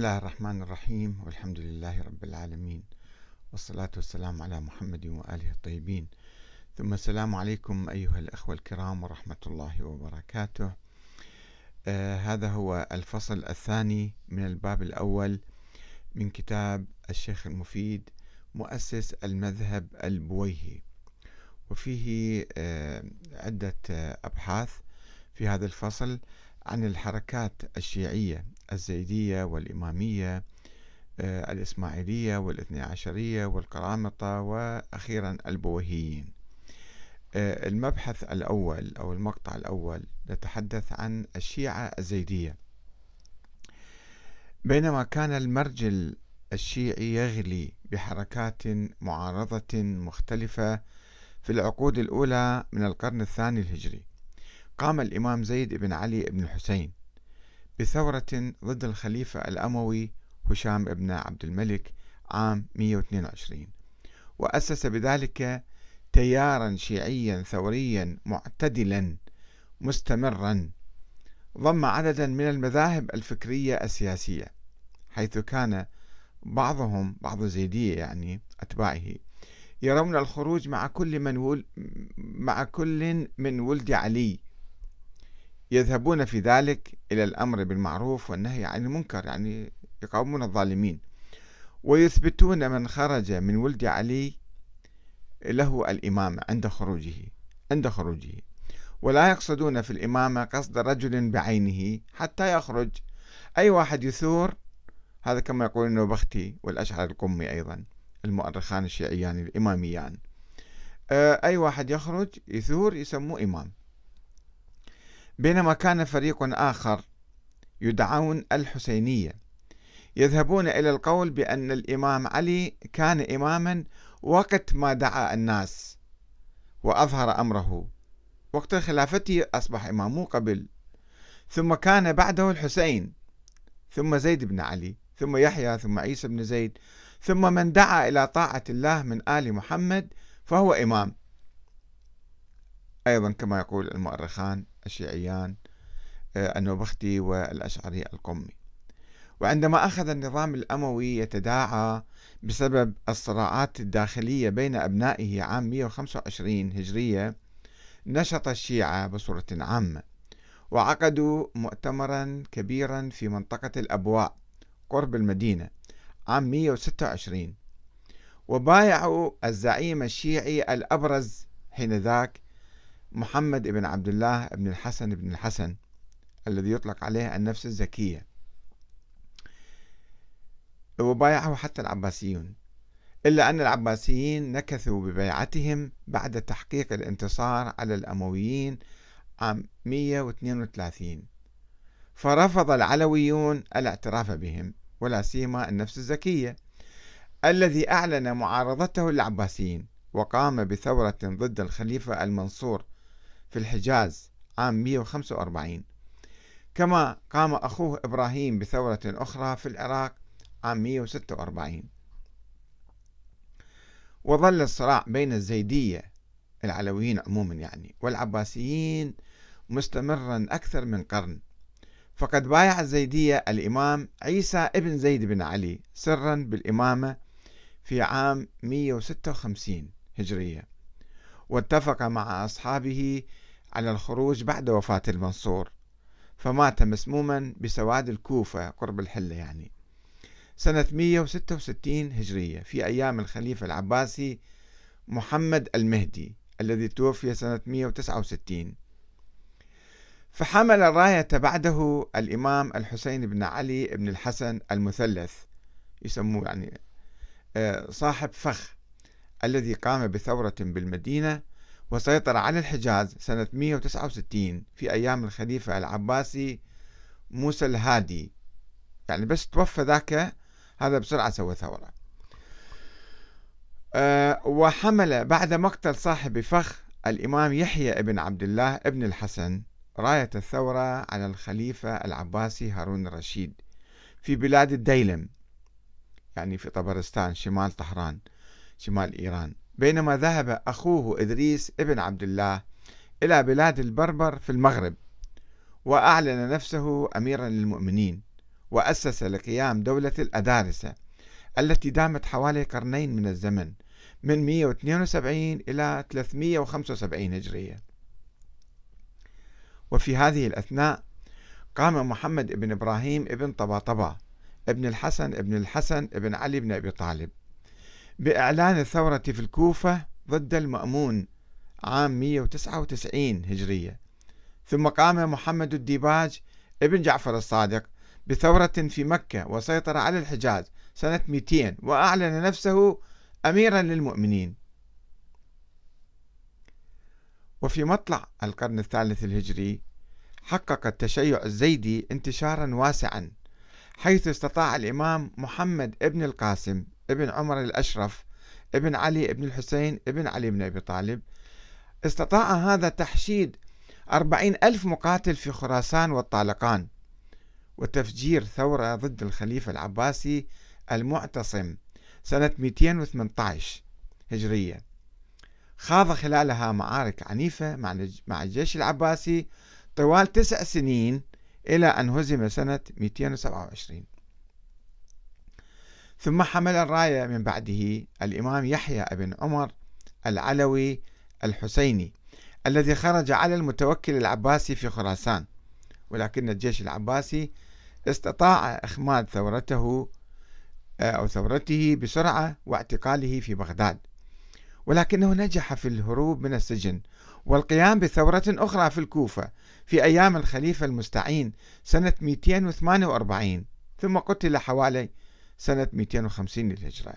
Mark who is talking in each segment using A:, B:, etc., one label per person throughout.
A: الله الرحمن الرحيم والحمد لله رب العالمين والصلاة والسلام على محمد وآله الطيبين. ثم السلام عليكم أيها الأخوة الكرام ورحمة الله وبركاته. آه هذا هو الفصل الثاني من الباب الأول من كتاب الشيخ المفيد مؤسس المذهب البويهي. وفيه آه عدة أبحاث في هذا الفصل عن الحركات الشيعية الزيدية والإمامية آه، الإسماعيلية والإثني عشرية والقرامطة وأخيرا البوهيين. آه، المبحث الأول أو المقطع الأول نتحدث عن الشيعة الزيدية. بينما كان المرجل الشيعي يغلي بحركات معارضة مختلفة في العقود الأولى من القرن الثاني الهجري قام الإمام زيد بن علي بن الحسين بثورة ضد الخليفة الأموي هشام بن عبد الملك عام 122 وأسس بذلك تيارا شيعيا ثوريا معتدلا مستمرا. ضم عددا من المذاهب الفكرية السياسية حيث كان بعضهم بعض الزيدية يعني أتباعه يرون الخروج مع كل من ول مع كل من ولد علي يذهبون في ذلك إلى الأمر بالمعروف والنهي عن المنكر يعني يقاومون الظالمين. ويثبتون من خرج من ولد علي له الإمامة عند خروجه عند خروجه. ولا يقصدون في الإمامة قصد رجل بعينه حتى يخرج. أي واحد يثور هذا كما يقول النوبختي والأشعر القمي أيضا المؤرخان الشيعيان الإماميان. آه، أي واحد يخرج يثور يسموه إمام. بينما كان فريق آخر يدعون الحسينية. يذهبون إلى القول بأن الإمام علي كان إماما وقت ما دعا الناس وأظهر أمره. وقت خلافته أصبح إمام مو قبل. ثم كان بعده الحسين ثم زيد بن علي ثم يحيى ثم عيسى بن زيد ثم من دعا إلى طاعة الله من آل محمد فهو إمام. أيضا كما يقول المؤرخان الشيعيان آه، النوبختي والأشعري القمي. وعندما أخذ النظام الأموي يتداعى بسبب الصراعات الداخلية بين أبنائه عام 125 هجرية نشط الشيعة بصورة عامة وعقدوا مؤتمرا كبيرا في منطقة الأبواء قرب المدينة عام 126 وبايعوا الزعيم الشيعي الأبرز حينذاك محمد بن عبد الله بن الحسن بن الحسن الذي يطلق عليه النفس الزكية. وبايعه حتى العباسيون إلا أن العباسيين نكثوا ببيعتهم بعد تحقيق الانتصار على الأمويين عام 132 فرفض العلويون الاعتراف بهم ولا سيما النفس الزكية الذي أعلن معارضته للعباسيين وقام بثورة ضد الخليفة المنصور في الحجاز عام 145 كما قام أخوه إبراهيم بثورة أخرى في العراق عام 146 وظل الصراع بين الزيدية العلويين عموما يعني والعباسيين مستمرا أكثر من قرن. فقد بايع الزيدية الإمام عيسى ابن زيد بن علي سرا بالإمامة في عام 156 هجرية. واتفق مع أصحابه على الخروج بعد وفاة المنصور فمات مسموما بسواد الكوفة قرب الحلة يعني. سنة 166 هجرية في أيام الخليفة العباسي محمد المهدي الذي توفي سنة 169 فحمل الراية بعده الإمام الحسين بن علي بن الحسن المثلث يسموه يعني آه، صاحب فخ. الذي قام بثورة بالمدينة وسيطر على الحجاز سنة 169 في أيام الخليفة العباسي موسى الهادي. يعني بس توفى ذاك هذا بسرعة سوى ثورة. أه وحمل بعد مقتل صاحب فخ الإمام يحيى بن عبد الله ابن الحسن راية الثورة على الخليفة العباسي هارون الرشيد في بلاد الديلم يعني في طبرستان شمال طهران. شمال إيران. بينما ذهب أخوه إدريس ابن عبد الله إلى بلاد البربر في المغرب وأعلن نفسه أميرا للمؤمنين وأسس لقيام دولة الأدارسة التي دامت حوالي قرنين من الزمن من 172 إلى 375 هجرية وفي هذه الأثناء قام محمد بن إبراهيم ابن طباطبا ابن الحسن ابن الحسن ابن علي بن أبي طالب. بإعلان الثورة في الكوفة ضد المأمون عام 199 هجرية. ثم قام محمد الديباج ابن جعفر الصادق بثورة في مكة وسيطر على الحجاز سنة 200 وأعلن نفسه أميرا للمؤمنين. وفي مطلع القرن الثالث الهجري حقق التشيع الزيدي انتشارا واسعا حيث استطاع الإمام محمد ابن القاسم ابن عمر الأشرف ابن علي ابن الحسين ابن علي بن أبي طالب. استطاع هذا تحشيد أربعين ألف مقاتل في خراسان والطالقان وتفجير ثورة ضد الخليفة العباسي المعتصم سنة 218 هجرية. خاض خلالها معارك عنيفة مع الجيش العباسي طوال تسع سنين إلى أن هزم سنة 227 ثم حمل الراية من بعده الإمام يحيى بن عمر العلوي الحسيني الذي خرج على المتوكل العباسي في خراسان. ولكن الجيش العباسي استطاع إخماد ثورته آه، أو ثورته بسرعة واعتقاله في بغداد. ولكنه نجح في الهروب من السجن والقيام بثورة أخرى في الكوفة في أيام الخليفة المستعين سنة 248 ثم قتل حوالي سنة 250 للهجرة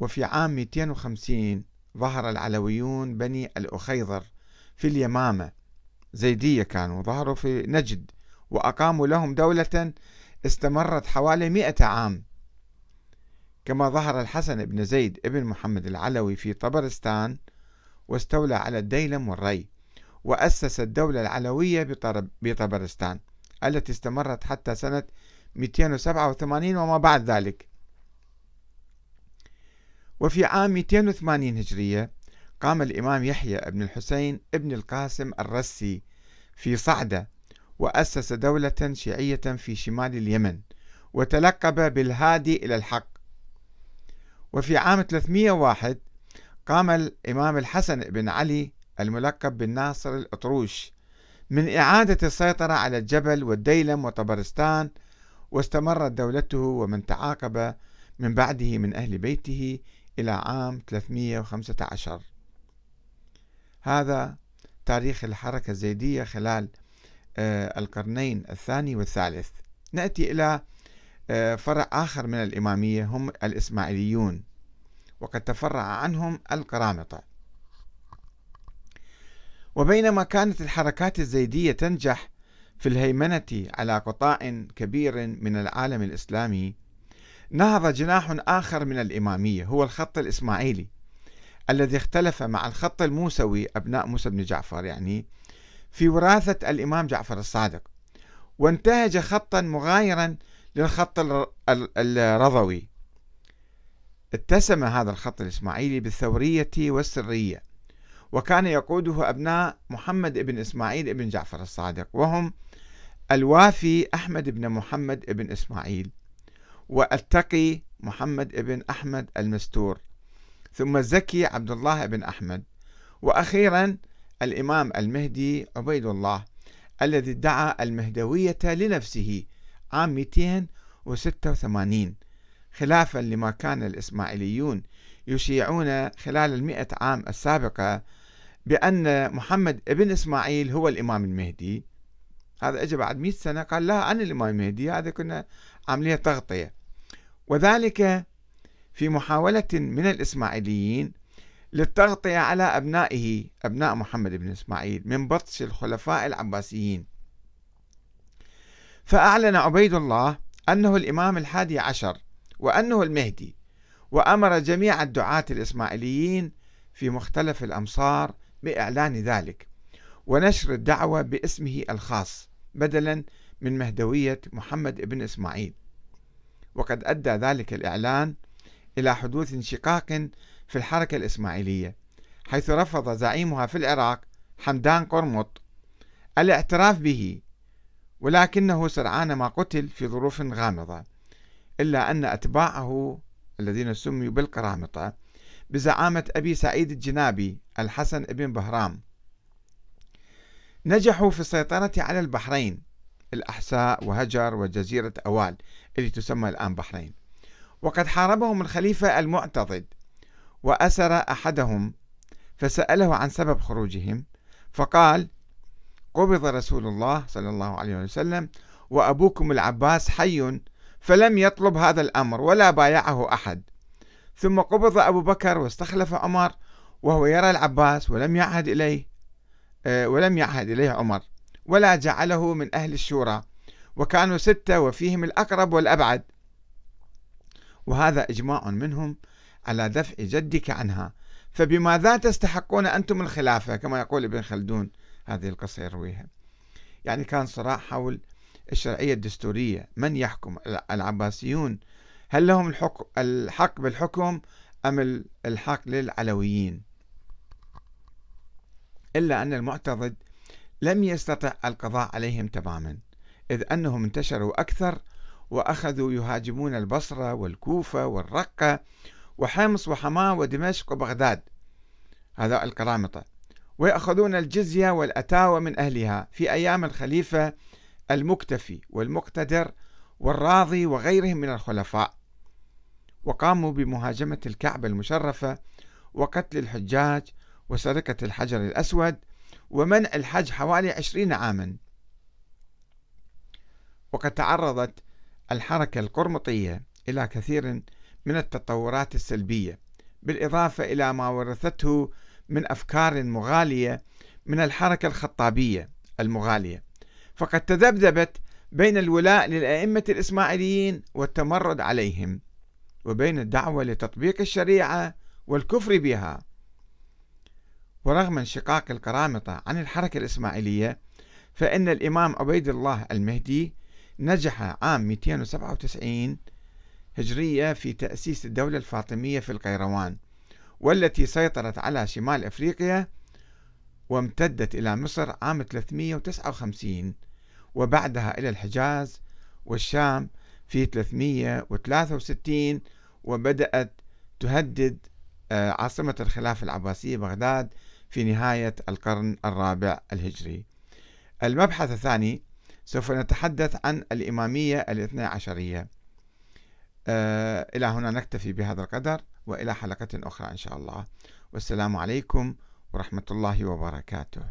A: وفي عام 250 ظهر العلويون بني الأخيضر في اليمامة. زيدية كانوا ظهروا في نجد وأقاموا لهم دولة استمرت حوالي مئة عام. كما ظهر الحسن بن زيد ابن محمد العلوي في طبرستان واستولى على الديلم والري وأسس الدولة العلوية بطبرستان التي استمرت حتى سنة 287 وما بعد ذلك. وفي عام 280 هجرية قام الإمام يحيى بن الحسين ابن القاسم الرسي في صعدة وأسس دولة شيعية في شمال اليمن وتلقب بالهادي إلى الحق. وفي عام 301 قام الإمام الحسن بن علي الملقب بالناصر الأطروش من إعادة السيطرة على الجبل والديلم وطبرستان واستمرت دولته ومن تعاقب من بعده من أهل بيته إلى عام 315 هذا تاريخ الحركة الزيدية خلال آه، القرنين الثاني والثالث. نأتي إلى آه، فرع آخر من الإمامية هم الإسماعيليون وقد تفرع عنهم القرامطة. وبينما كانت الحركات الزيدية تنجح في الهيمنة على قطاع كبير من العالم الإسلامي نهض جناح آخر من الإمامية هو الخط الإسماعيلي الذي اختلف مع الخط الموسوي أبناء موسى بن جعفر يعني في وراثة الإمام جعفر الصادق. وانتهج خطا مغايرا للخط الرضوي. اتسم هذا الخط الإسماعيلي بالثورية والسرية. وكان يقوده أبناء محمد بن إسماعيل بن جعفر الصادق وهم الوافي أحمد بن محمد بن إسماعيل والتقي محمد بن أحمد المستور ثم الزكي عبد الله بن أحمد وأخيرا الإمام المهدي عبيد الله الذي ادعى المهدوية لنفسه عام 286 خلافا لما كان الإسماعيليون يشيعون خلال المئة عام السابقة بأن محمد ابن إسماعيل هو الإمام المهدي. هذا اجى بعد 100 سنة قال لا أنا الإمام المهدي. هذا كنا عاملية تغطية. وذلك في محاولة من الإسماعيليين للتغطية على أبنائه أبناء محمد بن إسماعيل من بطش الخلفاء العباسيين. فأعلن عبيد الله أنه الإمام الحادي عشر وأنه المهدي وأمر جميع الدعاة الإسماعيليين في مختلف الأمصار بإعلان ذلك. ونشر الدعوة باسمه الخاص بدلا من مهدوية محمد بن إسماعيل. وقد أدى ذلك الإعلان إلى حدوث انشقاق في الحركة الإسماعيلية حيث رفض زعيمها في العراق حمدان قرمط الاعتراف به ولكنه سرعان ما قتل في ظروف غامضة إلا أن أتباعه الذين سميوا بالقرامطة بزعامة أبي سعيد الجنابي الحسن بن بهرام. نجحوا في السيطرة على البحرين. الأحساء وهجر وجزيرة أوال اللي تسمى الآن بحرين. وقد حاربهم الخليفة المعتضد. وأسر أحدهم فسأله عن سبب خروجهم. فقال قبض رسول الله صلى الله عليه وسلم وأبوكم العباس حي فلم يطلب هذا الأمر ولا بايعه أحد. ثم قبض أبو بكر واستخلف عمر وهو يرى العباس ولم يعهد إليه آه، ولم يعهد إليه عمر ولا جعله من أهل الشورى وكانوا ستة وفيهم الأقرب والأبعد. وهذا إجماع منهم على دفع جدك عنها. فبماذا تستحقون أنتم الخلافة؟ كما يقول ابن خلدون هذه القصة يرويها. يعني كان صراع حول الشرعية الدستورية. من يحكم؟ العباسيون. هل لهم الحق, الحق بالحكم أم الحق للعلويين؟ إلا أن المعتضد لم يستطع القضاء عليهم تماما إذ أنهم انتشروا أكثر وأخذوا يهاجمون البصرة والكوفة والرقة وحمص وحماة ودمشق وبغداد. هذا القرامطة ويأخذون الجزية والأتاوى من أهلها في أيام الخليفة المكتفي والمقتدر والراضي وغيرهم من الخلفاء. وقاموا بمهاجمة الكعبة المشرفة وقتل الحجاج وسرقة الحجر الأسود ومنع الحج حوالي عشرين عاما. وقد تعرضت الحركة القرمطية إلى كثير من التطورات السلبية بالإضافة إلى ما ورثته من أفكار مغالية من الحركة الخطابية المغالية. فقد تذبذبت بين الولاء للأئمة الإسماعيليين والتمرد عليهم. وبين الدعوة لتطبيق الشريعة والكفر بها. ورغم انشقاق القرامطة عن الحركة الإسماعيلية فإن الإمام عبيد الله المهدي نجح عام 297 هجرية في تأسيس الدولة الفاطمية في القيروان والتي سيطرت على شمال أفريقيا وامتدت إلى مصر عام 359 وبعدها إلى الحجاز والشام في 363 وبدأت تهدد آه، عاصمة الخلافة العباسية بغداد في نهاية القرن الرابع الهجري. المبحث الثاني سوف نتحدث عن الإمامية الاثنى عشرية. آه، إلى هنا نكتفي بهذا القدر وإلى حلقة أخرى إن شاء الله. والسلام عليكم ورحمة الله وبركاته.